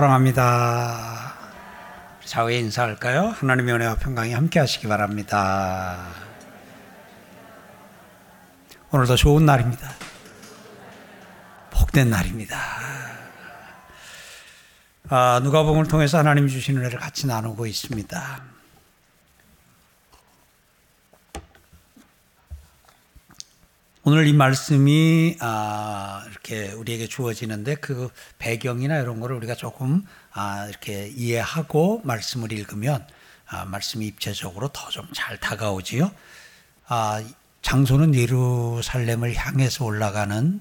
사랑합니다. 사회 인사할까요? 하나님의 은혜와 평강이 함께 하시기 바랍니다. 오늘도 좋은 날입니다. 복된 날입니다. 아, 누가복음을 통해서 하나님 주신 은혜를 같이 나누고 있습니다. 오늘 이 말씀이 아, 이렇게 우리에게 주어지는데 그 배경이나 이런 거를 우리가 조금 아, 이렇게 이해하고 말씀을 읽으면 아, 말씀이 입체적으로 더 좀 잘 다가오지요. 아, 장소는 예루살렘을 향해서 올라가는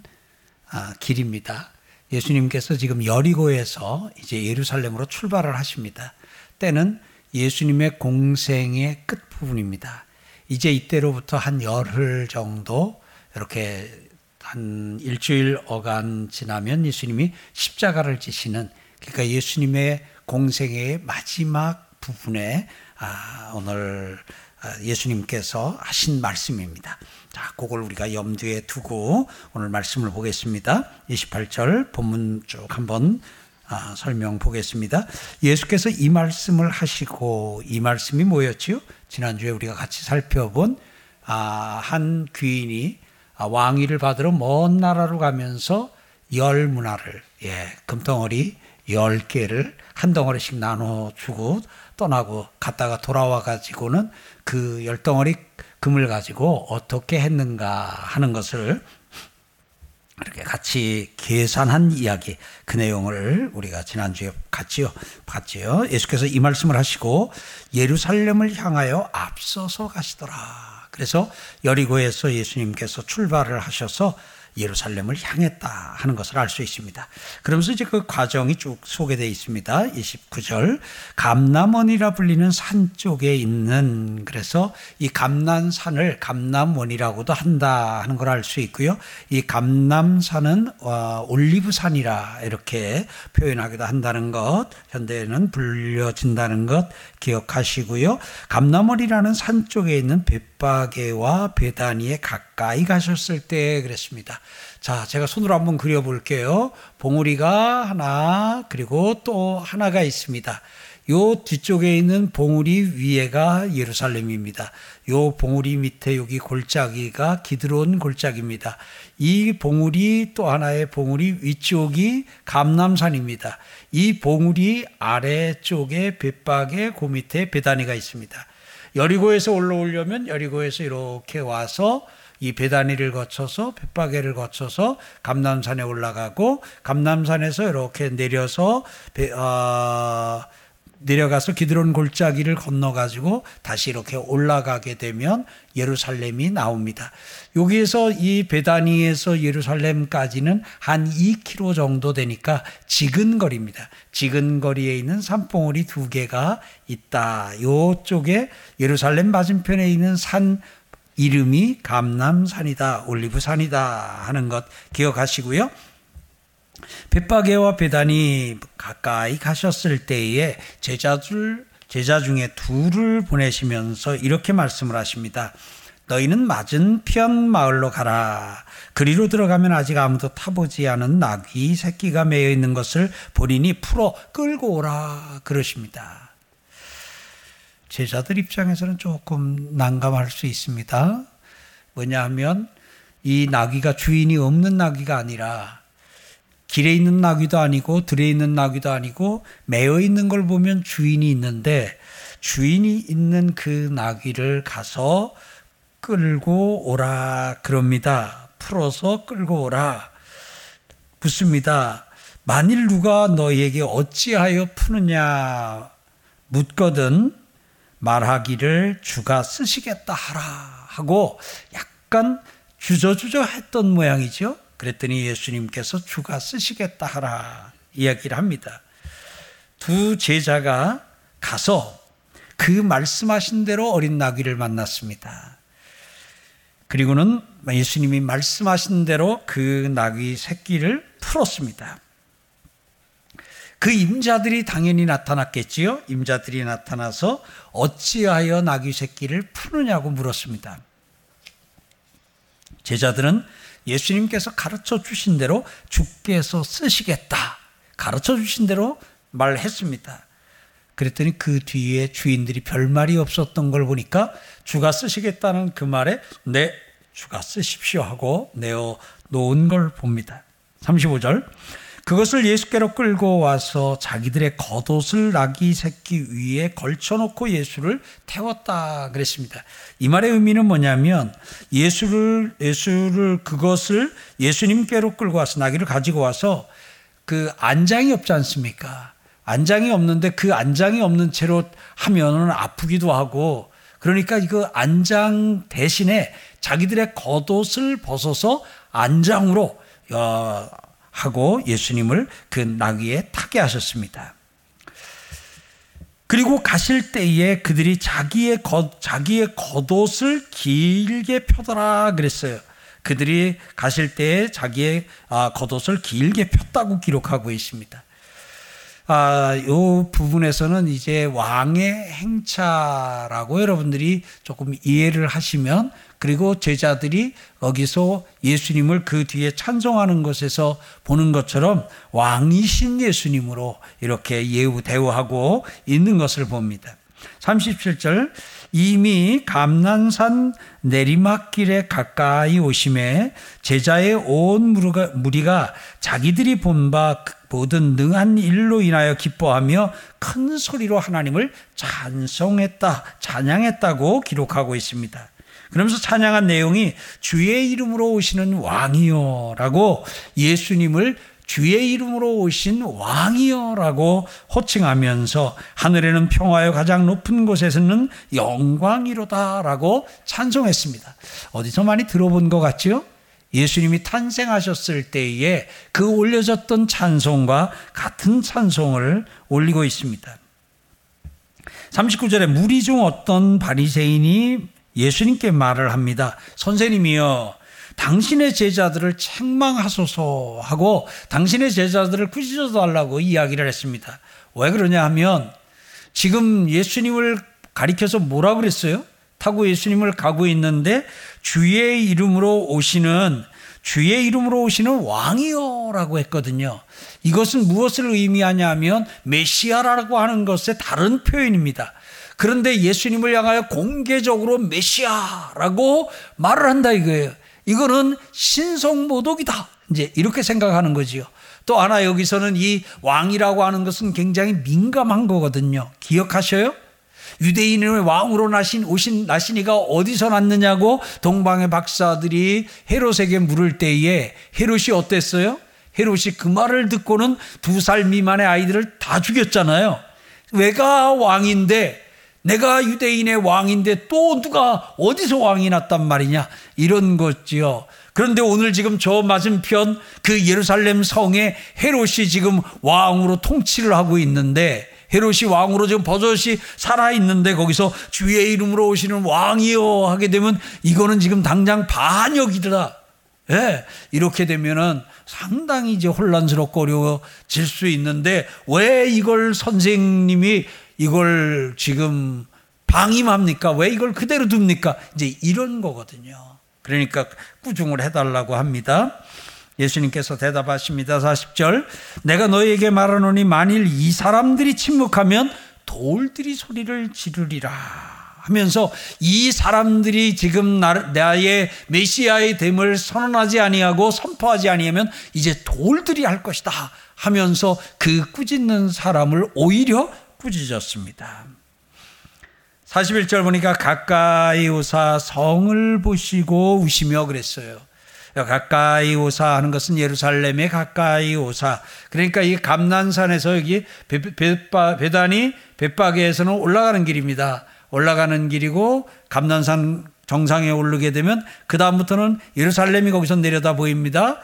아, 길입니다. 예수님께서 지금 여리고에서 이제 예루살렘으로 출발을 하십니다. 때는 예수님의 공생의 끝 부분입니다. 이제 이때로부터 한 열흘 정도 이렇게 한 일주일 어간 지나면 예수님이 십자가를 지시는 그러니까 예수님의 공생의 마지막 부분에 아, 오늘 아, 예수님께서 하신 말씀입니다. 자, 그걸 우리가 염두에 두고 오늘 말씀을 보겠습니다. 28절 본문 쭉 한번 아, 설명 보겠습니다. 예수께서 이 말씀을 하시고 이 말씀이 뭐였지요? 지난주에 우리가 같이 살펴본 아, 한 귀인이 아, 왕위를 받으러 먼 나라로 가면서 열 문화를 예, 금덩어리 열 개를 한 덩어리씩 나눠 주고 떠나고 갔다가 돌아와 가지고는 그 열 덩어리 금을 가지고 어떻게 했는가 하는 것을 이렇게 같이 계산한 이야기 그 내용을 우리가 지난주에 같이요 봤지요. 예수께서 이 말씀을 하시고 예루살렘을 향하여 앞서서 가시더라. 그래서 여리고에서 예수님께서 출발을 하셔서 예루살렘을 향했다 하는 것을 알 수 있습니다. 그러면서 이제 그 과정이 쭉 소개되어 있습니다. 29절. 감남원이라 불리는 산 쪽에 있는 그래서 이 감남산을 감남원이라고도 한다 하는 걸 알 수 있고요. 이 감남산은 어, 올리브산이라 이렇게 표현하기도 한다는 것, 현대에는 불려진다는 것 기억하시고요. 감남원이라는 산 쪽에 있는 벳바게와 베다니에 가까이 가셨을 때 그랬습니다. 자, 제가 손으로 한번 그려볼게요. 봉우리가 하나, 그리고 또 하나가 있습니다. 요 뒤쪽에 있는 봉우리 위에가 예루살렘입니다. 요 봉우리 밑에 여기 골짜기가 기드론 골짜기입니다. 이 봉우리 또 하나의 봉우리 위쪽이 감남산입니다. 이 봉우리 아래쪽에 벳박에 그 밑에 베다니가 있습니다. 여리고에서 올라오려면 여리고에서 이렇게 와서 이 베다니를 거쳐서 벳바게를 거쳐서 감남산에 올라가고 감남산에서 이렇게 내려서 배, 어, 내려가서 기드론 골짜기를 건너 가지고 다시 이렇게 올라가게 되면 예루살렘이 나옵니다. 여기에서 이 베다니에서 예루살렘까지는 한 2km 정도 되니까 지근거리입니다. 지근거리에 있는 산봉우리 두 개가 있다. 요쪽에 예루살렘 맞은편에 있는 산 이름이 감남산이다, 올리브산이다 하는 것 기억하시고요. 벳바게와 베단이 가까이 가셨을 때에 제자들 제자 중에 둘을 보내시면서 이렇게 말씀을 하십니다. 너희는 맞은 편 마을로 가라. 그리로 들어가면 아직 아무도 타보지 않은 나귀 새끼가 매여 있는 것을 본인이 풀어 끌고 오라 그러십니다. 제자들 입장에서는 조금 난감할 수 있습니다. 뭐냐 하면 이 나귀가 주인이 없는 나귀가 아니라 길에 있는 나귀도 아니고 들에 있는 나귀도 아니고 매어 있는 걸 보면 주인이 있는데 주인이 있는 그 나귀를 가서 끌고 오라 그럽니다. 풀어서 끌고 오라. 묻습니다. 만일 누가 너에게 어찌하여 푸느냐 묻거든 말하기를 주가 쓰시겠다 하라 하고 약간 주저주저 했던 모양이죠. 그랬더니 예수님께서 주가 쓰시겠다 하라 이야기를 합니다. 두 제자가 가서 그 말씀하신 대로 어린 나귀를 만났습니다. 그리고는 예수님이 말씀하신 대로 그 나귀 새끼를 풀었습니다. 그 임자들이 당연히 나타났겠지요. 임자들이 나타나서 어찌하여 나귀 새끼를 푸느냐고 물었습니다. 제자들은 예수님께서 가르쳐 주신 대로 주께서 쓰시겠다. 가르쳐 주신 대로 말했습니다. 그랬더니 그 뒤에 주인들이 별말이 없었던 걸 보니까 주가 쓰시겠다는 그 말에 네, 주가 쓰십시오 하고 내어 놓은 걸 봅니다. 35절. 그것을 예수께로 끌고 와서 자기들의 겉옷을 나귀 새끼 위에 걸쳐놓고 예수를 태웠다 그랬습니다. 이 말의 의미는 뭐냐면 예수를 예수를 그것을 예수님께로 끌고 와서 나귀를 가지고 와서 그 안장이 없지 않습니까? 안장이 없는데 그 안장이 없는 채로 하면은 아프기도 하고 그러니까 이거 안장 대신에 자기들의 겉옷을 벗어서 안장으로 어, 하고 예수님을 그 나귀에 타게 하셨습니다. 그리고 가실 때에 그들이 자기의 겉, 자기의 겉옷을 길게 펴더라 그랬어요. 그들이 가실 때에 자기의 아, 겉옷을 길게 폈다고 기록하고 있습니다. 아, 요 부분에서는 이제 왕의 행차라고 여러분들이 조금 이해를 하시면 그리고 제자들이 거기서 예수님을 그 뒤에 찬송하는 것에서 보는 것처럼 왕이신 예수님으로 이렇게 예우 대우하고 있는 것을 봅니다. 37절 이미 감난산 내리막길에 가까이 오심에 제자의 온 무리가 자기들이 본바 모든 능한 일로 인하여 기뻐하며 큰 소리로 하나님을 찬송했다, 찬양했다고 기록하고 있습니다. 그러면서 찬양한 내용이 주의 이름으로 오시는 왕이요 라고 예수님을 주의 이름으로 오신 왕이요라고 호칭하면서 하늘에는 평화요 가장 높은 곳에서는 영광이로다라고 찬송했습니다. 어디서 많이 들어본 것 같죠? 예수님이 탄생하셨을 때에 그 올려졌던 찬송과 같은 찬송을 올리고 있습니다. 39절에 무리 중 어떤 바리새인이 예수님께 말을 합니다. 선생님이여, 당신의 제자들을 책망하소서 하고 당신의 제자들을 꾸짖어 달라고 이야기를 했습니다. 왜 그러냐 하면 지금 예수님을 가리켜서 뭐라 그랬어요? 타고 예수님을 가고 있는데 주의 이름으로 오시는 주의 이름으로 오시는 왕이요라고 했거든요. 이것은 무엇을 의미하냐면 메시아라고 하는 것의 다른 표현입니다. 그런데 예수님을 향하여 공개적으로 메시아라고 말을 한다 이거예요. 이거는 신성모독이다. 이제 이렇게 생각하는 거지요. 또 하나 여기서는 이 왕이라고 하는 것은 굉장히 민감한 거거든요. 기억하셔요? 유대인의 왕으로 나신 오신 나신이가 어디서 났느냐고 동방의 박사들이 헤롯에게 물을 때에 헤롯이 어땠어요? 헤롯이 그 말을 듣고는 두 살 미만의 아이들을 다 죽였잖아요. 왜가 왕인데 내가 유대인의 왕인데 또 누가 어디서 왕이 났단 말이냐 이런 거지요. 그런데 오늘 지금 저 맞은편 그 예루살렘 성에 헤롯이 지금 왕으로 통치를 하고 있는데 헤롯이 왕으로 지금 버젓이 살아 있는데 거기서 주의 이름으로 오시는 왕이요 하게 되면 이거는 지금 당장 반역이더라. 예, 이렇게 되면은 상당히 이제 혼란스럽고 어려워질 수 있는데 왜 이걸 선생님이 이걸 지금 방임합니까? 왜 이걸 그대로 둡니까? 이제 이런 거거든요. 그러니까 꾸중을 해달라고 합니다. 예수님께서 대답하십니다. 40절. 내가 너에게 말하노니 만일 이 사람들이 침묵하면 돌들이 소리를 지르리라. 하면서 이 사람들이 지금 나의 메시아의 됨을 선언하지 아니하고 선포하지 아니하면 이제 돌들이 할 것이다 하면서 그 꾸짖는 사람을 오히려 꾸짖었습니다. 41절 보니까 가까이 오사 성을 보시고 우시며 그랬어요. 가까이 오사 하는 것은 예루살렘에 가까이 오사. 그러니까 이 감난산에서 여기 배단이 벳바게에서는 올라가는 길입니다. 올라가는 길이고 감난산 정상에 오르게 되면 그 다음부터는 예루살렘이 거기서 내려다 보입니다.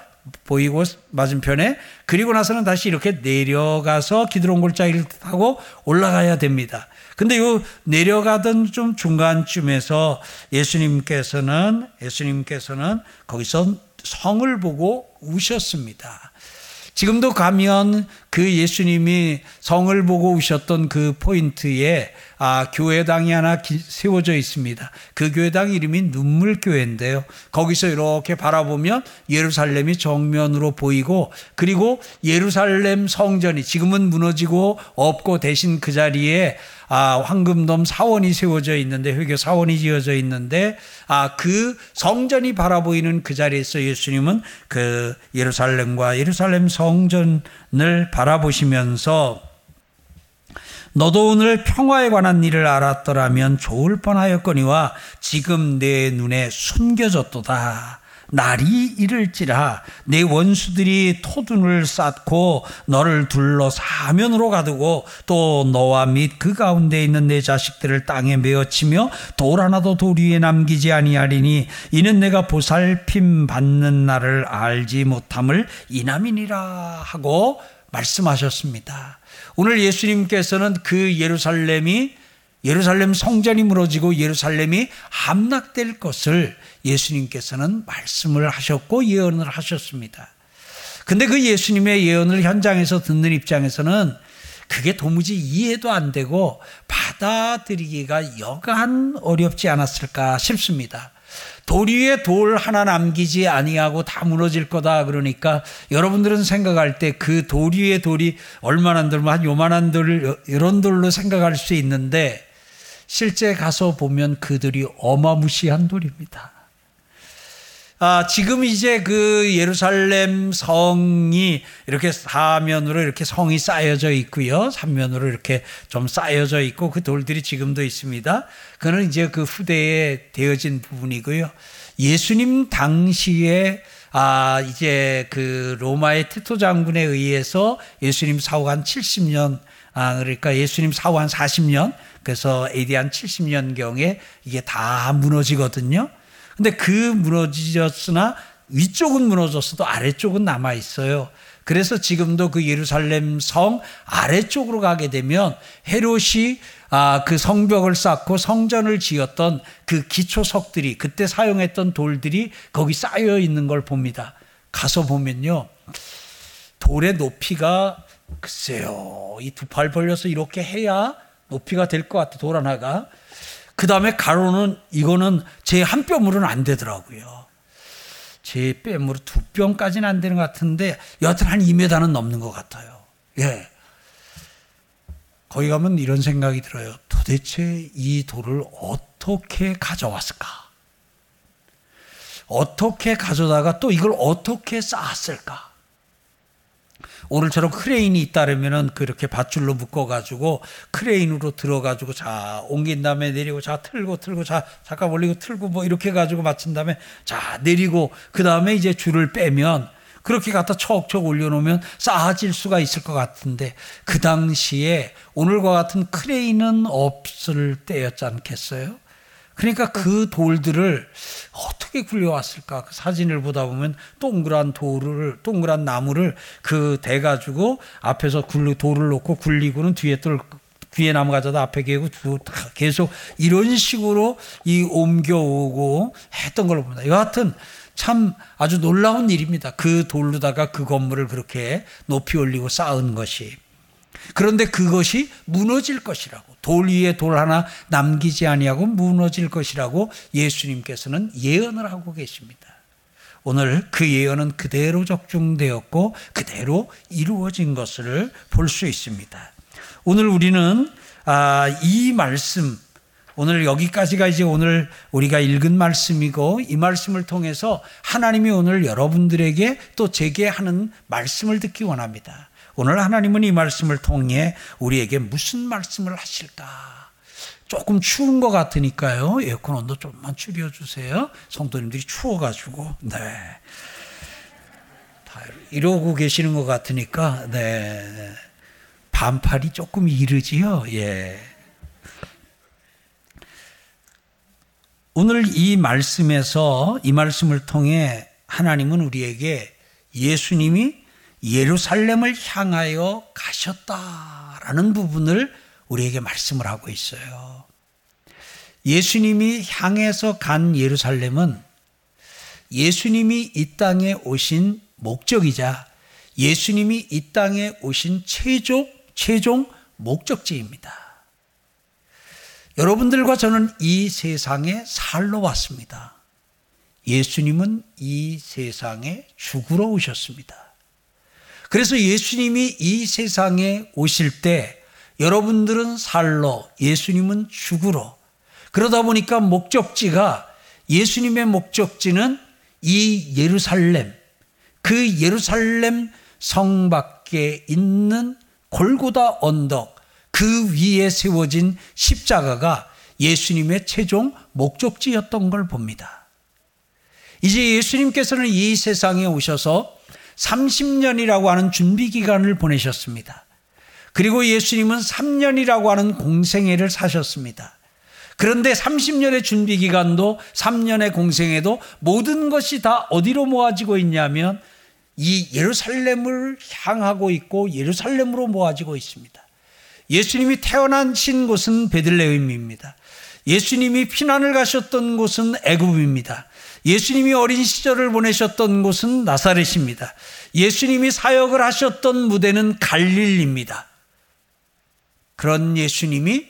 보이고 맞은편에 그리고 나서는 다시 이렇게 내려가서 기드론 골짜기를 타고 올라가야 됩니다. 근데 요 내려가던 좀 중간쯤에서 예수님께서는 예수님께서는 거기서 성을 보고 우셨습니다. 지금도 가면 그 예수님이 성을 보고 오셨던 그 포인트에 아, 교회당이 하나 세워져 있습니다. 그 교회당 이름이 눈물교회인데요. 거기서 이렇게 바라보면 예루살렘이 정면으로 보이고 그리고 예루살렘 성전이 지금은 무너지고 없고 대신 그 자리에 아, 황금돔 사원이 세워져 있는데 회교 사원이 지어져 있는데 아, 그 성전이 바라보이는 그 자리에서 예수님은 그 예루살렘과 예루살렘 성전을 바라 보시면서 너도 오늘 평화에 관한 일을 알았더라면 좋을 뻔하였거니와 지금 내 눈에 숨겨졌도다. 날이 이를지라 내 원수들이 토둔을 쌓고 너를 둘러 사면으로 가두고 또 너와 및 그 가운데 있는 내 자식들을 땅에 메어치며 돌 하나도 돌 위에 남기지 아니하리니 이는 내가 보살핌 받는 날을 알지 못함을 이남이니라 하고 말씀하셨습니다. 오늘 예수님께서는 그 예루살렘이 예루살렘 성전이 무너지고 예루살렘이 함락될 것을 예수님께서는 말씀을 하셨고 예언을 하셨습니다. 근데 그 예수님의 예언을 현장에서 듣는 입장에서는 그게 도무지 이해도 안 되고 받아들이기가 여간 어렵지 않았을까 싶습니다. 돌 위에 돌 하나 남기지 아니하고 다 무너질 거다 그러니까 여러분들은 생각할 때 그 돌 위에 돌이 얼마나 돌면 한 요만한 돌 이런 돌로 생각할 수 있는데 실제 가서 보면 그들이 어마무시한 돌입니다. 아, 지금 이제 그 예루살렘 성이 이렇게 사면으로 이렇게 성이 쌓여져 있고요. 삼면으로 이렇게 좀 쌓여져 있고 그 돌들이 지금도 있습니다. 그는 이제 그 후대에 되어진 부분이고요. 예수님 당시에 아, 이제 그 로마의 티토 장군에 의해서 예수님 사후 한 70년 아, 그러니까 예수님 사후 한 40년 그래서 AD 한 70년경에 이게 다 무너지거든요. 근데 그 무너졌으나 위쪽은 무너졌어도 아래쪽은 남아 있어요. 그래서 지금도 그 예루살렘 성 아래쪽으로 가게 되면 헤롯이 아, 그 성벽을 쌓고 성전을 지었던 그 기초석들이 그때 사용했던 돌들이 거기 쌓여 있는 걸 봅니다. 가서 보면요. 돌의 높이가 글쎄요. 이 두 팔 벌려서 이렇게 해야 높이가 될 것 같아, 돌 하나가. 그 다음에 가로는, 이거는 제 한 뼘으로는 안 되더라고요. 제 뺨으로 두 뼘까지는 안 되는 것 같은데, 여하튼 한 2m는 넘는 것 같아요. 예. 거기 가면 이런 생각이 들어요. 도대체 이 돌을 어떻게 가져왔을까? 어떻게 가져다가 또 이걸 어떻게 쌓았을까? 오늘처럼 크레인이 있다면은 그렇게 밧줄로 묶어가지고 크레인으로 들어가지고 자 옮긴 다음에 내리고 자 틀고 틀고 자 잠깐 올리고 틀고 뭐 이렇게 가지고 맞춘 다음에 자 내리고 그 다음에 이제 줄을 빼면 그렇게 갖다 척척 올려놓으면 쌓아질 수가 있을 것 같은데 그 당시에 오늘과 같은 크레인은 없을 때였지 않겠어요? 그러니까 그 돌들을 어떻게 굴려왔을까? 그 사진을 보다 보면 동그란 돌을, 동그란 나무를 그 대가지고 앞에서 굴, 돌을 놓고 굴리고는 뒤에 또 뒤에 나무 가져다 앞에 개고 계속 이런 식으로 이 옮겨오고 했던 걸로 봅니다. 여하튼 참 아주 놀라운 일입니다. 그 돌로다가 그 건물을 그렇게 높이 올리고 쌓은 것이. 그런데 그것이 무너질 것이라고 돌 위에 돌 하나 남기지 아니하고 무너질 것이라고 예수님께서는 예언을 하고 계십니다. 오늘 그 예언은 그대로 적중되었고 그대로 이루어진 것을 볼 수 있습니다. 오늘 우리는 아, 이 말씀 오늘 여기까지가 이제 오늘 우리가 읽은 말씀이고 이 말씀을 통해서 하나님이 오늘 여러분들에게 또 제게 하는 말씀을 듣기 원합니다. 오늘 하나님은 이 말씀을 통해 우리에게 무슨 말씀을 하실까? 조금 추운 것 같으니까요. 에어컨 온도 좀만 줄여주세요. 성도님들이 추워가지고, 네. 다 이러고 계시는 것 같으니까, 네. 반팔이 조금 이르지요. 예. 오늘 이 말씀에서 이 말씀을 통해 하나님은 우리에게 예수님이 예루살렘을 향하여 가셨다라는 부분을 우리에게 말씀을 하고 있어요. 예수님이 향해서 간 예루살렘은 예수님이 이 땅에 오신 목적이자 예수님이 이 땅에 오신 최종, 최종 목적지입니다. 여러분들과 저는 이 세상에 살러 왔습니다. 예수님은 이 세상에 죽으러 오셨습니다. 그래서 예수님이 이 세상에 오실 때 여러분들은 살러, 예수님은 죽으러. 그러다 보니까 목적지가 예수님의 목적지는 이 예루살렘, 그 예루살렘 성 밖에 있는 골고다 언덕, 그 위에 세워진 십자가가 예수님의 최종 목적지였던 걸 봅니다. 이제 예수님께서는 이 세상에 오셔서 30년이라고 하는 준비 기간을 보내셨습니다. 그리고 예수님은 3년이라고 하는 공생애를 사셨습니다. 그런데 30년의 준비 기간도 3년의 공생애도 모든 것이 다 어디로 모아지고 있냐면 이 예루살렘을 향하고 있고 예루살렘으로 모아지고 있습니다. 예수님이 태어나신 곳은 베들레헴입니다. 예수님이 피난을 가셨던 곳은 애굽입니다. 예수님이 어린 시절을 보내셨던 곳은 나사렛입니다. 예수님이 사역을 하셨던 무대는 갈릴입니다. 그런 예수님이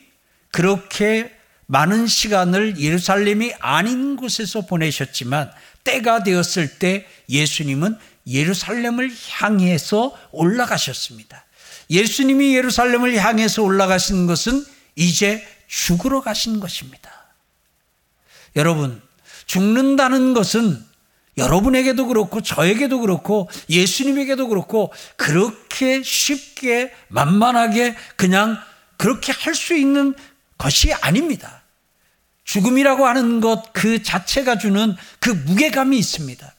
그렇게 많은 시간을 예루살렘이 아닌 곳에서 보내셨지만 때가 되었을 때 예수님은 예루살렘을 향해서 올라가셨습니다. 예수님이 예루살렘을 향해서 올라가신 것은 이제 죽으러 가신 것입니다. 여러분, 죽는다는 것은 여러분에게도 그렇고 저에게도 그렇고 예수님에게도 그렇고 그렇게 쉽게 만만하게 그냥 그렇게 할 수 있는 것이 아닙니다. 죽음이라고 하는 것 그 자체가 주는 그 무게감이 있습니다.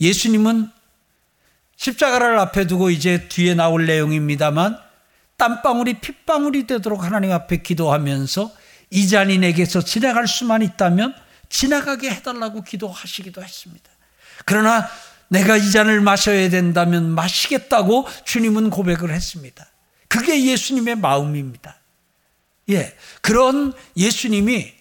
예수님은 십자가를 앞에 두고 이제 뒤에 나올 내용입니다만 땀방울이 핏방울이 되도록 하나님 앞에 기도하면서 이 잔이 내게서 지나갈 수만 있다면 지나가게 해달라고 기도하시기도 했습니다. 그러나 내가 이 잔을 마셔야 된다면 마시겠다고 주님은 고백을 했습니다. 그게 예수님의 마음입니다. 예. 그런 예수님이,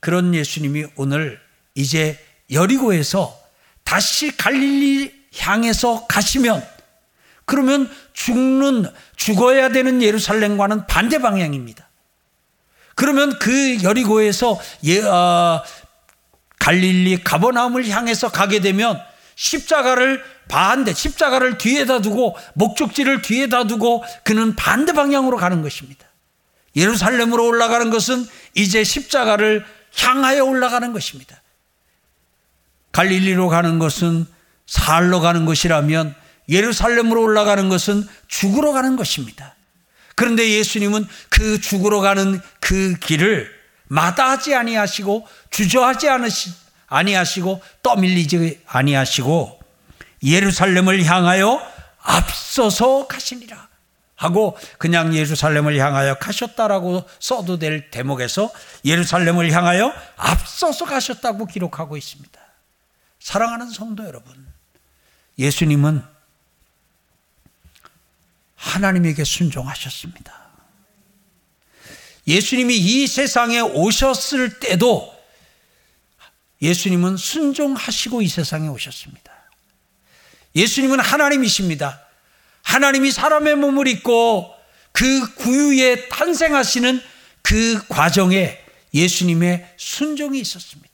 그런 예수님이 오늘 이제 여리고에서 다시 갈릴리 향해서 가시면 그러면 죽는 죽어야 되는 예루살렘과는 반대 방향입니다. 그러면 그 여리고에서 예, 어, 갈릴리 가버나움을 향해서 가게 되면 십자가를 반대 십자가를 뒤에다 두고 목적지를 뒤에다 두고 그는 반대 방향으로 가는 것입니다. 예루살렘으로 올라가는 것은 이제 십자가를 향하여 올라가는 것입니다. 갈릴리로 가는 것은 살러 가는 것이라면 예루살렘으로 올라가는 것은 죽으러 가는 것입니다. 그런데 예수님은 그 죽으러 가는 그 길을 마다하지 아니하시고 주저하지 않으시, 아니하시고 떠밀리지 아니하시고 예루살렘을 향하여 앞서서 가시니라 하고 그냥 예루살렘을 향하여 가셨다라고 써도 될 대목에서 예루살렘을 향하여 앞서서 가셨다고 기록하고 있습니다. 사랑하는 성도 여러분, 예수님은 하나님에게 순종하셨습니다. 예수님이 이 세상에 오셨을 때도 예수님은 순종하시고 이 세상에 오셨습니다. 예수님은 하나님이십니다. 하나님이 사람의 몸을 입고 그 구유에 탄생하시는 그 과정에 예수님의 순종이 있었습니다.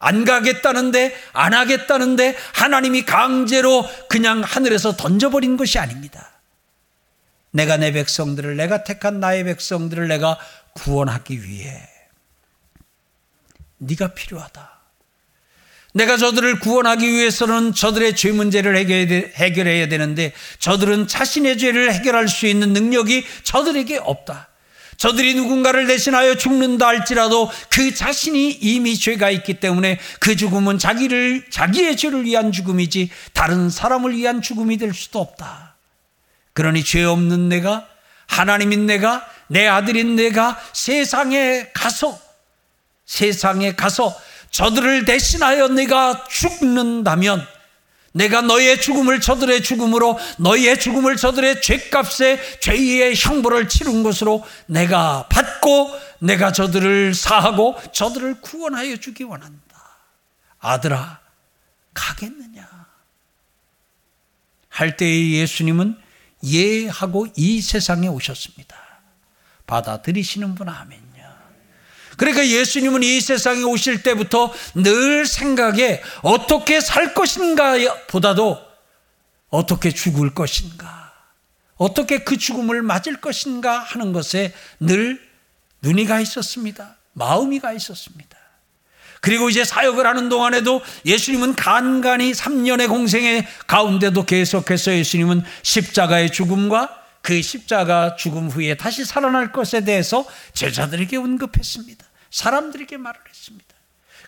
안 가겠다는데, 안 하겠다는데, 하나님이 강제로 그냥 하늘에서 던져버린 것이 아닙니다. 내가 내 백성들을, 내가 택한 나의 백성들을 내가 구원하기 위해 네가 필요하다. 내가 저들을 구원하기 위해서는 저들의 죄 문제를 해결해야 되는데 저들은 자신의 죄를 해결할 수 있는 능력이 저들에게 없다. 저들이 누군가를 대신하여 죽는다 할지라도 그 자신이 이미 죄가 있기 때문에 그 죽음은 자기를 자기의 죄를 위한 죽음이지 다른 사람을 위한 죽음이 될 수도 없다. 그러니 죄 없는 내가 하나님인 내가 내 아들인 내가 세상에 가서 세상에 가서 저들을 대신하여 내가 죽는다면 내가 너의 죽음을 저들의 죽음으로 너의 죽음을 저들의 죄값에 죄의 형벌을 치른 것으로 내가 받고 내가 저들을 사하고 저들을 구원하여 주기 원한다. 아들아, 가겠느냐? 할 때에 예수님은 예하고 이 세상에 오셨습니다. 받아들이시는 분 아멘요. 그러니까 예수님은 이 세상에 오실 때부터 늘 생각에 어떻게 살 것인가 보다도 어떻게 죽을 것인가, 어떻게 그 죽음을 맞을 것인가 하는 것에 늘 눈이 가 있었습니다. 마음이 가 있었습니다. 그리고 이제 사역을 하는 동안에도 예수님은 간간히 3년의 공생의 가운데도 계속해서 예수님은 십자가의 죽음과 그 십자가 죽음 후에 다시 살아날 것에 대해서 제자들에게 언급했습니다. 사람들에게 말을 했습니다.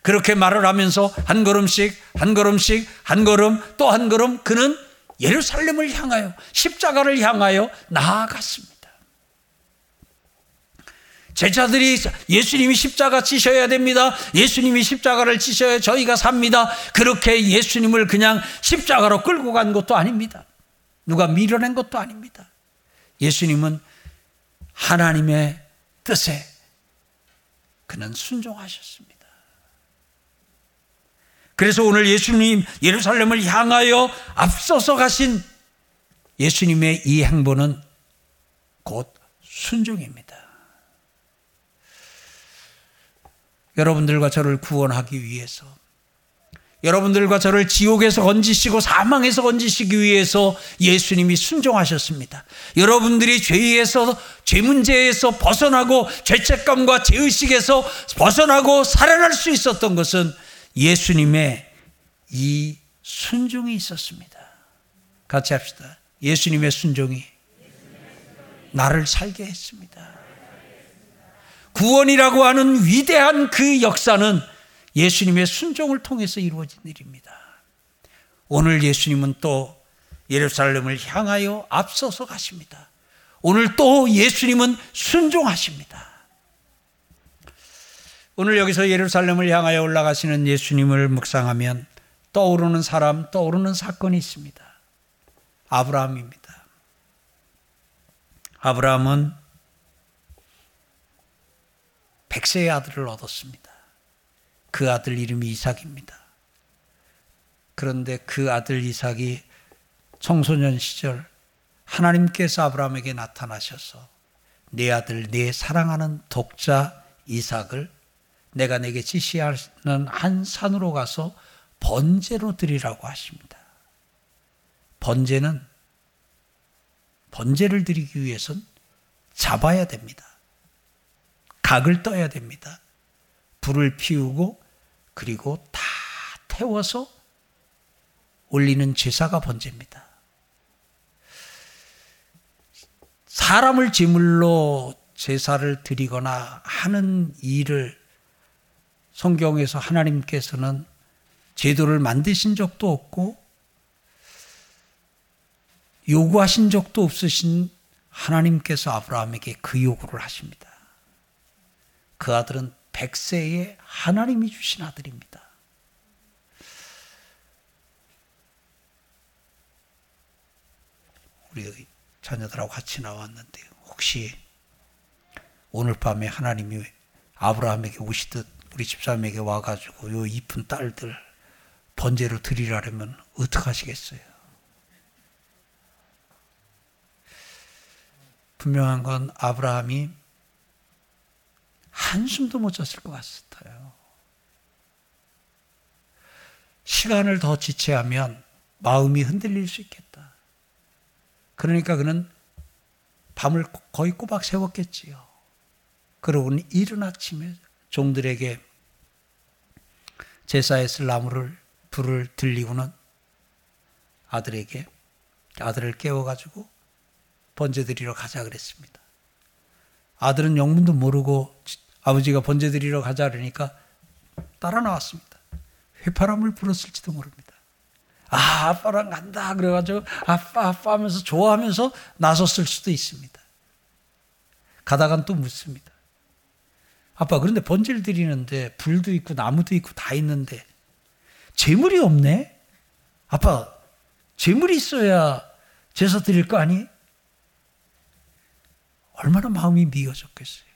그렇게 말을 하면서 한 걸음씩, 한 걸음씩, 한 걸음, 또 한 걸음 그는 예루살렘을 향하여 십자가를 향하여 나아갔습니다. 제자들이 예수님이 십자가 지셔야 됩니다. 예수님이 십자가를 지셔야 저희가 삽니다. 그렇게 예수님을 그냥 십자가로 끌고 간 것도 아닙니다. 누가 밀어낸 것도 아닙니다. 예수님은 하나님의 뜻에 그는 순종하셨습니다. 그래서 오늘 예수님 예루살렘을 향하여 앞서서 가신 예수님의 이 행보는 곧 순종입니다. 여러분들과 저를 구원하기 위해서 여러분들과 저를 지옥에서 건지시고 사망에서 건지시기 위해서 예수님이 순종하셨습니다. 여러분들이 죄에서 죄 문제에서 벗어나고 죄책감과 죄의식에서 벗어나고 살아날 수 있었던 것은 예수님의 이 순종이 있었습니다. 같이 합시다. 예수님의 순종이 나를 살게 했습니다. 구원이라고 하는 위대한 그 역사는 예수님의 순종을 통해서 이루어진 일입니다. 오늘 예수님은 또 예루살렘을 향하여 앞서서 가십니다. 오늘 또 예수님은 순종하십니다. 오늘 여기서 예루살렘을 향하여 올라가시는 예수님을 묵상하면 떠오르는 사람, 떠오르는 사건이 있습니다. 아브라함입니다. 아브라함은 백세의 아들을 얻었습니다. 그 아들 이름이 이삭입니다. 그런데 그 아들 이삭이 청소년 시절 하나님께서 아브라함에게 나타나셔서 내 아들, 내 사랑하는 독자 이삭을 내가 내게 지시하는 한 산으로 가서 번제로 드리라고 하십니다. 번제는 번제를 드리기 위해선 잡아야 됩니다. 각을 떠야 됩니다. 불을 피우고 그리고 다 태워서 올리는 제사가 번제입니다. 사람을 제물로 제사를 드리거나 하는 일을 성경에서 하나님께서는 제도를 만드신 적도 없고 요구하신 적도 없으신 하나님께서 아브라함에게 그 요구를 하십니다. 그 아들은 백세에 하나님이 주신 아들입니다. 우리 자녀들하고 같이 나왔는데 혹시 오늘 밤에 하나님이 아브라함에게 오시듯 우리 집사람에게 와가지고 요 이쁜 딸들 번제로 드리라면 어떡하시겠어요? 분명한 건 아브라함이 한숨도 못 잤을 것 같아요. 시간을 더 지체하면 마음이 흔들릴 수 있겠다. 그러니까 그는 밤을 거의 꼬박 세웠겠지요. 그러고는 이른 아침에 종들에게 제사에 쓸 나무를 불을 들리고는 아들에게 아들을 깨워가지고 번제 드리러 가자 그랬습니다. 아들은 영문도 모르고 아버지가 번제 드리러 가자 그러니까 따라 나왔습니다. 휘파람을 불었을지도 모릅니다. 아, 아빠랑 간다. 그래가지고 아빠, 아빠 하면서 좋아하면서 나섰을 수도 있습니다. 가다간 또 묻습니다. 아빠, 그런데 번제를 드리는데 불도 있고 나무도 있고 다 있는데 재물이 없네? 아빠, 재물이 있어야 제사 드릴 거 아니? 얼마나 마음이 미어졌겠어요.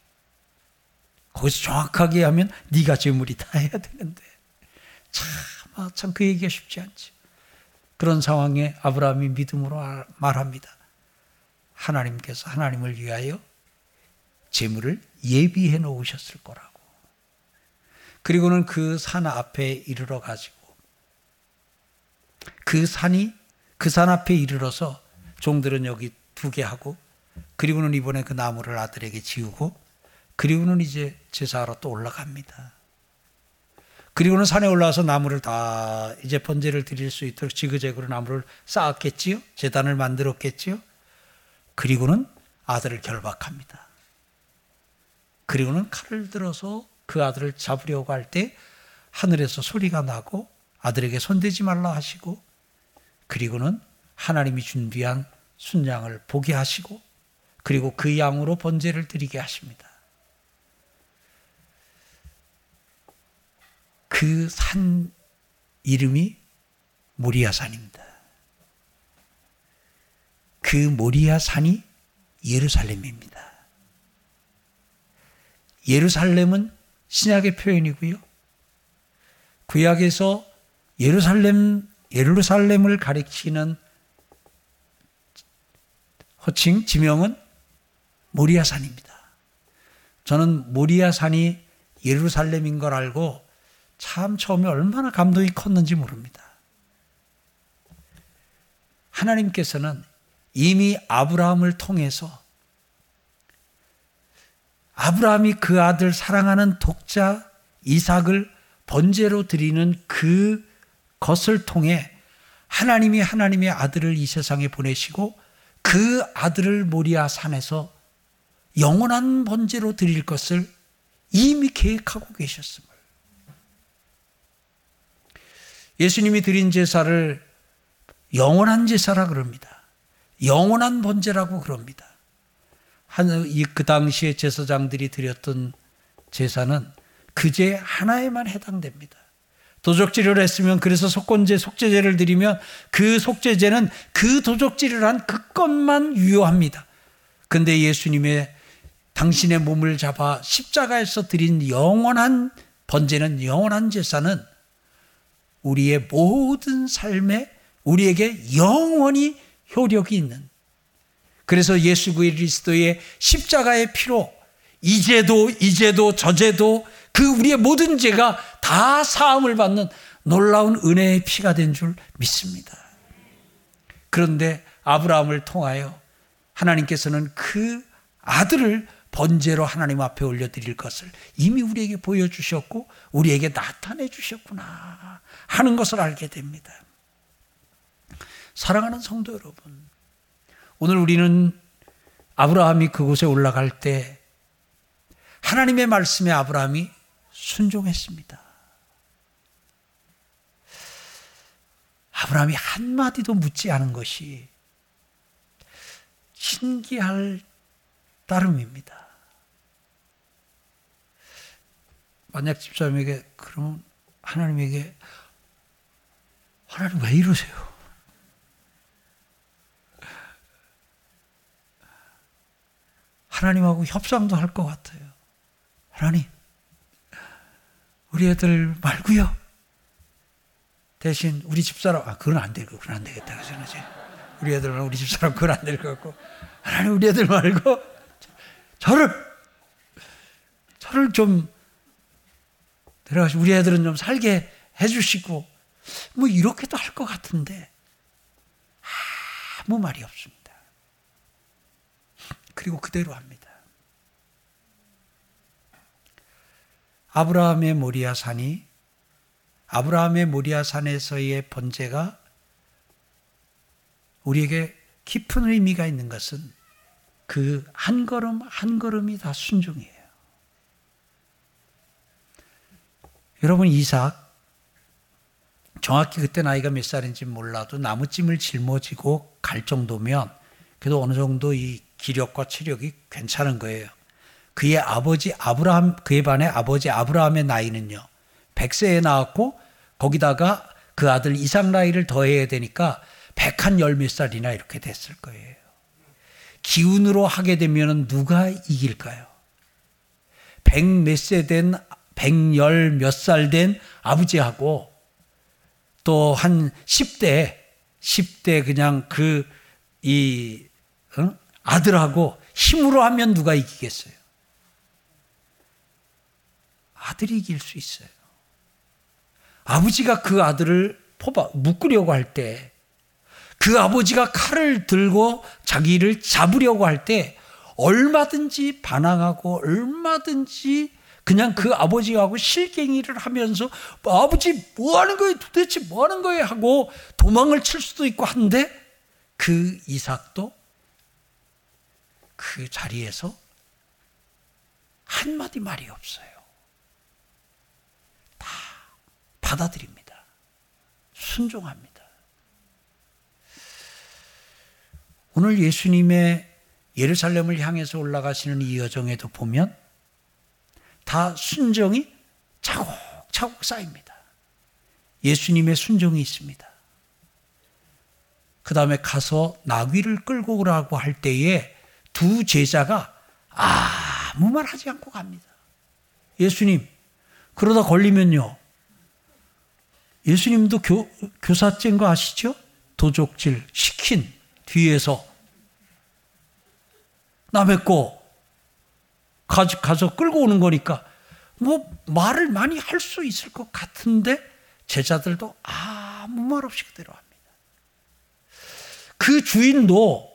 거기서 정확하게 하면 네가 재물이 다 해야 되는데 참, 아, 참그 얘기가 쉽지 않지. 그런 상황에 아브라함이 믿음으로 말합니다. 하나님께서 하나님을 위하여 재물을 예비해 놓으셨을 거라고. 그리고는 그 산 앞에 이르러 가지고 그 산이 그 산 앞에 이르러서 종들은 여기 두 개 하고 그리고는 이번에 그 나무를 아들에게 지우고 그리고는 이제 제사하러 또 올라갑니다. 그리고는 산에 올라와서 나무를 다 이제 번제를 드릴 수 있도록 지그재그로 나무를 쌓았겠지요. 재단을 만들었겠지요. 그리고는 아들을 결박합니다. 그리고는 칼을 들어서 그 아들을 잡으려고 할 때 하늘에서 소리가 나고 아들에게 손대지 말라 하시고 그리고는 하나님이 준비한 순양을 보게 하시고 그리고 그 양으로 번제를 드리게 하십니다. 그 산 이름이 모리아산입니다. 그 모리아산이 예루살렘입니다. 예루살렘은 신약의 표현이고요. 구약에서 예루살렘 예루살렘을 가리키는 호칭 지명은 모리아산입니다. 저는 모리아산이 예루살렘인 걸 알고 참 처음에 얼마나 감동이 컸는지 모릅니다. 하나님께서는 이미 아브라함을 통해서 아브라함이 그 아들 사랑하는 독자 이삭을 번제로 드리는 그 것을 통해 하나님이 하나님의 아들을 이 세상에 보내시고 그 아들을 모리아 산에서 영원한 번제로 드릴 것을 이미 계획하고 계셨습니다. 예수님이 드린 제사를 영원한 제사라 그럽니다. 영원한 번제라고 그럽니다. 그 당시에 제사장들이 드렸던 제사는 그제 하나에만 해당됩니다. 도적질을 했으면 그래서 속건제, 속죄제를 드리면 그 속죄제는 그 도적질을 한 그 것만 유효합니다. 근데 예수님의 당신의 몸을 잡아 십자가에서 드린 영원한 번제는 영원한 제사는 우리의 모든 삶에 우리에게 영원히 효력이 있는 그래서 예수 그리스도의 십자가의 피로 이제도 이제도 저제도 그 우리의 모든 죄가 다 사함을 받는 놀라운 은혜의 피가 된 줄 믿습니다. 그런데 아브라함을 통하여 하나님께서는 그 아들을 번제로 하나님 앞에 올려드릴 것을 이미 우리에게 보여주셨고 우리에게 나타내 주셨구나 하는 것을 알게 됩니다. 사랑하는 성도 여러분, 오늘 우리는 아브라함이 그곳에 올라갈 때 하나님의 말씀에 아브라함이 순종했습니다. 아브라함이 한마디도 묻지 않은 것이 신기할 따름입니다. 만약 집사님에게 그러면 하나님에게 하나님 왜 이러세요? 하나님하고 협상도 할 것 같아요. 하나님, 우리 애들 말고요. 대신 우리 집사람, 아, 그건 안 되고, 그건 안 되겠다. 그러지. 우리 애들은 우리 집사람 그건 안 될 것 같고. 하나님, 우리 애들 말고, 저를, 저를 좀, 데려가시고, 우리 애들은 좀 살게 해주시고, 뭐, 이렇게도 할 것 같은데, 아무 말이 없습니다. 그리고 그대로 합니다. 아브라함의 모리아 산이 아브라함의 모리아 산에서의 번제가 우리에게 깊은 의미가 있는 것은 그 한 걸음 한 걸음이 다 순종이에요. 여러분 이삭 정확히 그때 나이가 몇 살인지 몰라도 나무찜을 짊어지고 갈 정도면 그래도 어느 정도 이 기력과 체력이 괜찮은 거예요. 그의 아버지 아브라함 그의 반의 아버지 아브라함의 나이는요. 100세에 나왔고 거기다가 그 아들 이삭 나이를 더해야 되니까 100한 열 몇 살이나 이렇게 됐을 거예요. 기운으로 하게 되면 누가 이길까요? 100몇세 된, 100열 몇 살 된 아버지하고 또 한 10대 10대 그냥 그, 이, 어? 아들하고 힘으로 하면 누가 이기겠어요? 아들이 이길 수 있어요. 아버지가 그 아들을 뽑아, 묶으려고 할 때, 그 아버지가 칼을 들고 자기를 잡으려고 할 때, 얼마든지 반항하고 얼마든지 그냥 그 아버지하고 실갱이를 하면서 아버지 뭐 하는 거예요? 도대체 뭐 하는 거예요? 하고 도망을 칠 수도 있고 한데 그 이삭도 그 자리에서 한마디 말이 없어요. 다 받아들입니다. 순종합니다. 오늘 예수님의 예루살렘을 향해서 올라가시는 이 여정에도 보면 다 순종이 차곡차곡 쌓입니다. 예수님의 순종이 있습니다. 그 다음에 가서 나귀를 끌고 오라고 할 때에 두 제자가 아무 말 하지 않고 갑니다. 예수님, 그러다 걸리면요. 예수님도 교, 교사증 거 아시죠? 도적질 시킨 뒤에서 남의 거 가져, 가서 끌고 오는 거니까 뭐 말을 많이 할 수 있을 것 같은데 제자들도 아무 말 없이 그대로 합니다. 그 주인도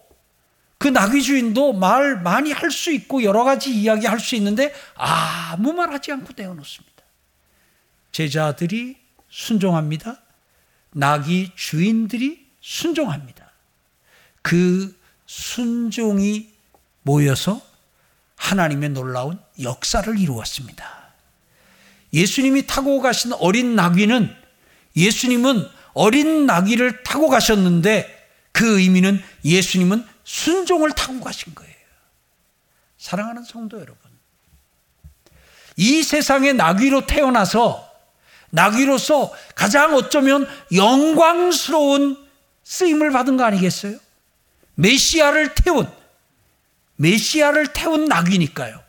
그 나귀 주인도 말 많이 할 수 있고 여러 가지 이야기 할 수 있는데 아무 말 하지 않고 내어놓습니다. 제자들이 순종합니다. 나귀 주인들이 순종합니다. 그 순종이 모여서 하나님의 놀라운 역사를 이루었습니다. 예수님이 타고 가신 어린 나귀는 예수님은 어린 나귀를 타고 가셨는데 그 의미는 예수님은 순종을 타고 가신 거예요. 사랑하는 성도 여러분. 이 세상에 나귀로 태어나서 나귀로서 가장 어쩌면 영광스러운 쓰임을 받은 거 아니겠어요? 메시아를 태운 메시아를 태운 나귀니까요.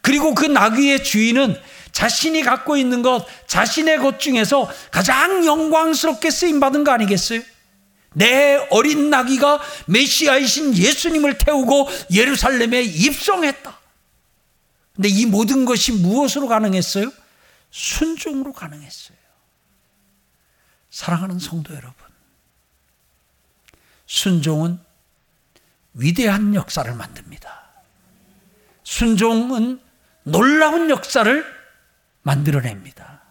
그리고 그 나귀의 주인은 자신이 갖고 있는 것, 자신의 것 중에서 가장 영광스럽게 쓰임 받은 거 아니겠어요? 내 어린 나귀가 메시아이신 예수님을 태우고 예루살렘에 입성했다. 근데 이 모든 것이 무엇으로 가능했어요? 순종으로 가능했어요. 사랑하는 성도 여러분. 순종은 위대한 역사를 만듭니다. 순종은 놀라운 역사를 만들어냅니다.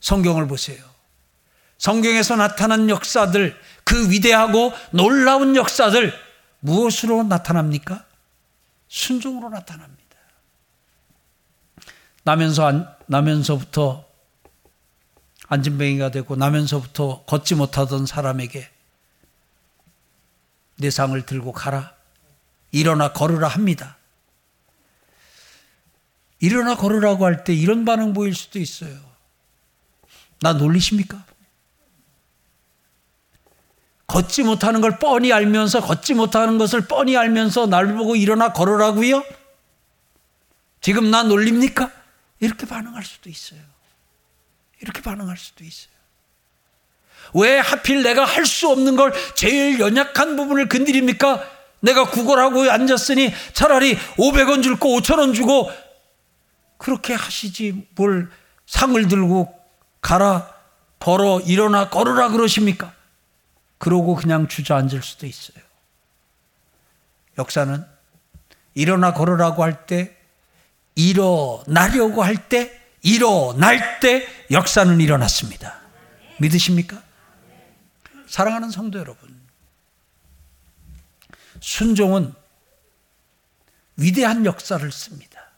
성경을 보세요. 성경에서 나타난 역사들, 그 위대하고 놀라운 역사들, 무엇으로 나타납니까? 순종으로 나타납니다. 나면서, 나면서부터 안진뱅이가 되고 나면서부터 걷지 못하던 사람에게 내 상을 들고 가라. 일어나 걸으라 합니다. 일어나 걸으라고 할 때 이런 반응 보일 수도 있어요. 나 놀리십니까? 걷지 못하는 걸 뻔히 알면서 걷지 못하는 것을 뻔히 알면서 날 보고 일어나 걸으라고요? 지금 나 놀립니까? 이렇게 반응할 수도 있어요. 이렇게 반응할 수도 있어요. 왜 하필 내가 할 수 없는 걸 제일 연약한 부분을 건드립니까? 내가 구걸하고 앉았으니 차라리 500원 줄 거 5천원 주고 그렇게 하시지 뭘 상을 들고 가라 걸어 일어나 걸으라 그러십니까? 그러고 그냥 주저앉을 수도 있어요. 역사는 일어나 걸으라고 할 때, 일어나려고 할 때, 일어날 때 역사는 일어났습니다. 믿으십니까? 사랑하는 성도 여러분, 순종은 위대한 역사를 씁니다.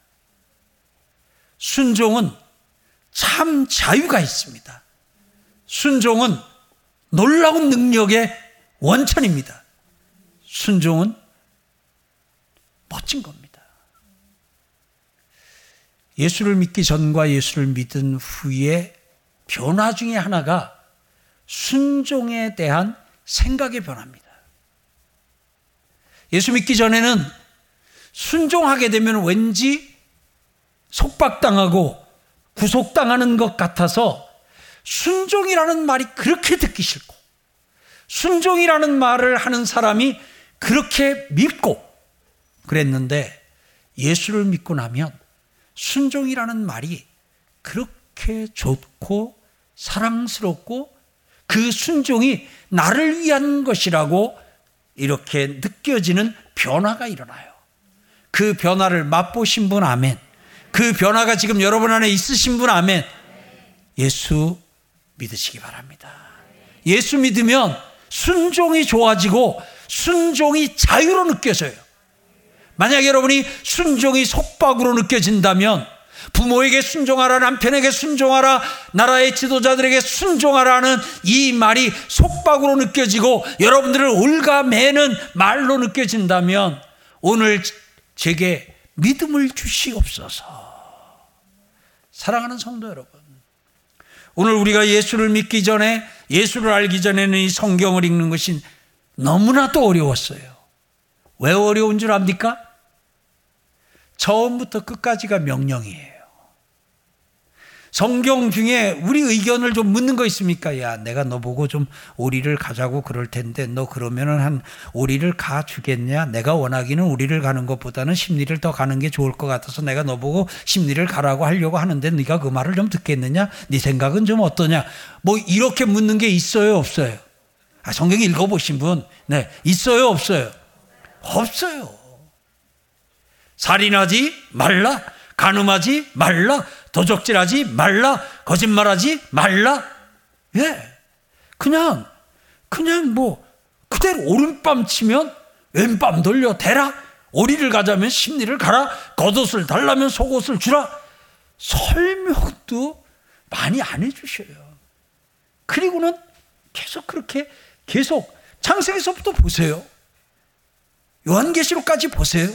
순종은 참 자유가 있습니다. 순종은 놀라운 능력의 원천입니다. 순종은 멋진 겁니다. 예수를 믿기 전과 예수를 믿은 후에 변화 중에 하나가 순종에 대한 생각의 변화입니다. 예수 믿기 전에는 순종하게 되면 왠지 속박당하고 구속당하는 것 같아서 순종이라는 말이 그렇게 듣기 싫고 순종이라는 말을 하는 사람이 그렇게 믿고 그랬는데 예수를 믿고 나면 순종이라는 말이 그렇게 좋고 사랑스럽고 그 순종이 나를 위한 것이라고 이렇게 느껴지는 변화가 일어나요. 그 변화를 맛보신 분 아멘. 그 변화가 지금 여러분 안에 있으신 분 아멘. 예수 믿으시기 바랍니다. 예수 믿으면 순종이 좋아지고 순종이 자유로 느껴져요. 만약 여러분이 순종이 속박으로 느껴진다면 부모에게 순종하라, 남편에게 순종하라, 나라의 지도자들에게 순종하라는 이 말이 속박으로 느껴지고 여러분들을 올가매는 말로 느껴진다면 오늘 제게 믿음을 주시옵소서. 사랑하는 성도 여러분. 오늘 우리가 예수를 믿기 전에 예수를 알기 전에는 이 성경을 읽는 것이 너무나도 어려웠어요. 왜 어려운 줄 압니까? 처음부터 끝까지가 명령이에요. 성경 중에 우리 의견을 좀 묻는 거 있습니까? 야, 내가 너 보고 좀 오리를 가자고 그럴 텐데 너 그러면은 한 오리를 가 주겠냐? 내가 원하기는 오리를 가는 것보다는 심리를 더 가는 게 좋을 것 같아서 내가 너 보고 심리를 가라고 하려고 하는데 네가 그 말을 좀 듣겠느냐? 네 생각은 좀 어떠냐? 뭐 이렇게 묻는 게 있어요, 없어요? 아, 성경 읽어 보신 분, 네, 있어요, 없어요? 없어요. 살인하지 말라. 간음하지 말라. 도적질하지 말라. 거짓말하지 말라. 예. 그냥, 그냥 뭐, 그대로 오른밤 치면 왼밤 돌려 대라. 오리를 가자면 심리를 가라. 겉옷을 달라면 속옷을 주라. 설명도 많이 안 해주셔요. 그리고는 계속 그렇게 계속 창세기서부터 보세요. 요한계시록까지 보세요.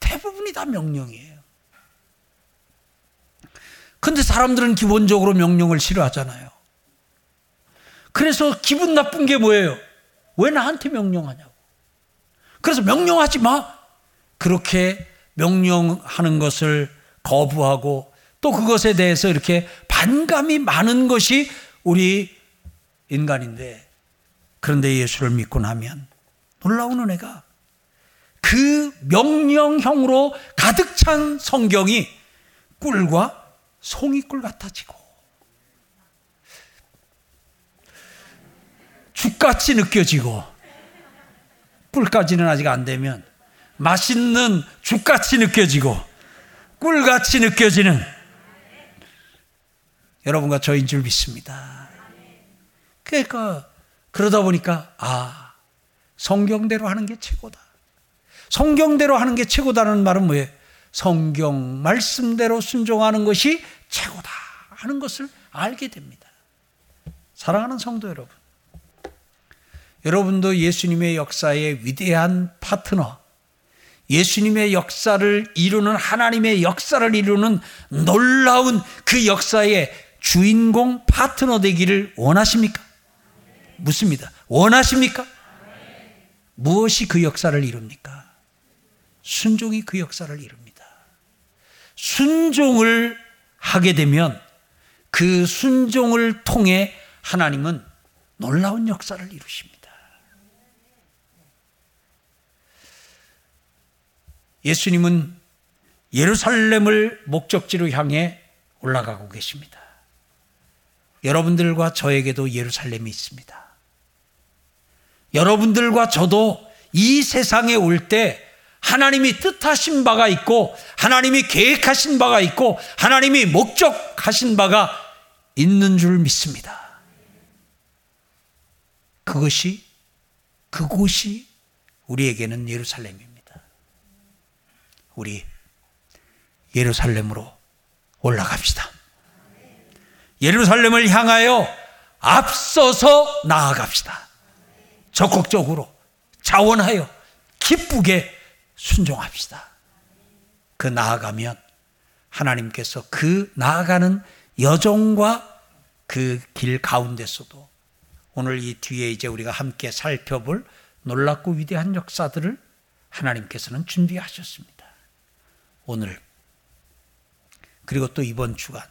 대부분이 다 명령이에요. 근데 사람들은 기본적으로 명령을 싫어하잖아요. 그래서 기분 나쁜 게 뭐예요? 왜 나한테 명령하냐고. 그래서 명령하지 마. 그렇게 명령하는 것을 거부하고 또 그것에 대해서 이렇게 반감이 많은 것이 우리 인간인데 그런데 예수를 믿고 나면 놀라운 은혜가 그 명령형으로 가득 찬 성경이 꿀과 송이꿀 같아지고 죽같이 느껴지고 꿀까지는 아직 안 되면 맛있는 죽같이 느껴지고 꿀같이 느껴지는 여러분과 저인 줄 믿습니다. 그러니까 그러다 보니까 아 성경대로 하는 게 최고다. 성경대로 하는 게 최고다는 말은 뭐예요? 성경 말씀대로 순종하는 것이 최고다 하는 것을 알게 됩니다. 사랑하는 성도 여러분. 여러분도 예수님의 역사의 위대한 파트너, 예수님의 역사를 이루는 하나님의 역사를 이루는 놀라운 그 역사의 주인공 파트너 되기를 원하십니까? 묻습니다. 원하십니까? 무엇이 그 역사를 이룹니까? 순종이 그 역사를 이룹니다. 순종을 하게 되면 그 순종을 통해 하나님은 놀라운 역사를 이루십니다. 예수님은 예루살렘을 목적지로 향해 올라가고 계십니다. 여러분들과 저에게도 예루살렘이 있습니다. 여러분들과 저도 이 세상에 올 때 하나님이 뜻하신 바가 있고 하나님이 계획하신 바가 있고 하나님이 목적하신 바가 있는 줄 믿습니다. 그것이 그곳이 우리에게는 예루살렘입니다. 우리 예루살렘으로 올라갑시다. 예루살렘을 향하여 앞서서 나아갑시다. 적극적으로 자원하여 기쁘게 순종합시다. 그 나아가면 하나님께서 그 나아가는 여정과 그 길 가운데서도 오늘 이 뒤에 이제 우리가 함께 살펴볼 놀랍고 위대한 역사들을 하나님께서는 준비하셨습니다. 오늘 그리고 또 이번 주간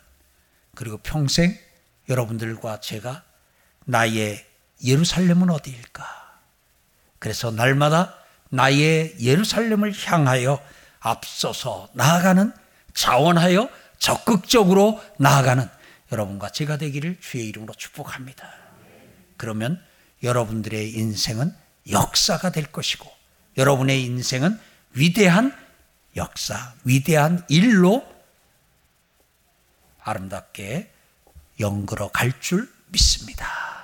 그리고 평생 여러분들과 제가 나의 예루살렘은 어디일까? 그래서 날마다 나의 예루살렘을 향하여 앞서서 나아가는 자원하여 적극적으로 나아가는 여러분과 제가 되기를 주의 이름으로 축복합니다. 그러면 여러분들의 인생은 역사가 될 것이고 여러분의 인생은 위대한 역사, 위대한 일로 아름답게 연걸어 갈줄 믿습니다.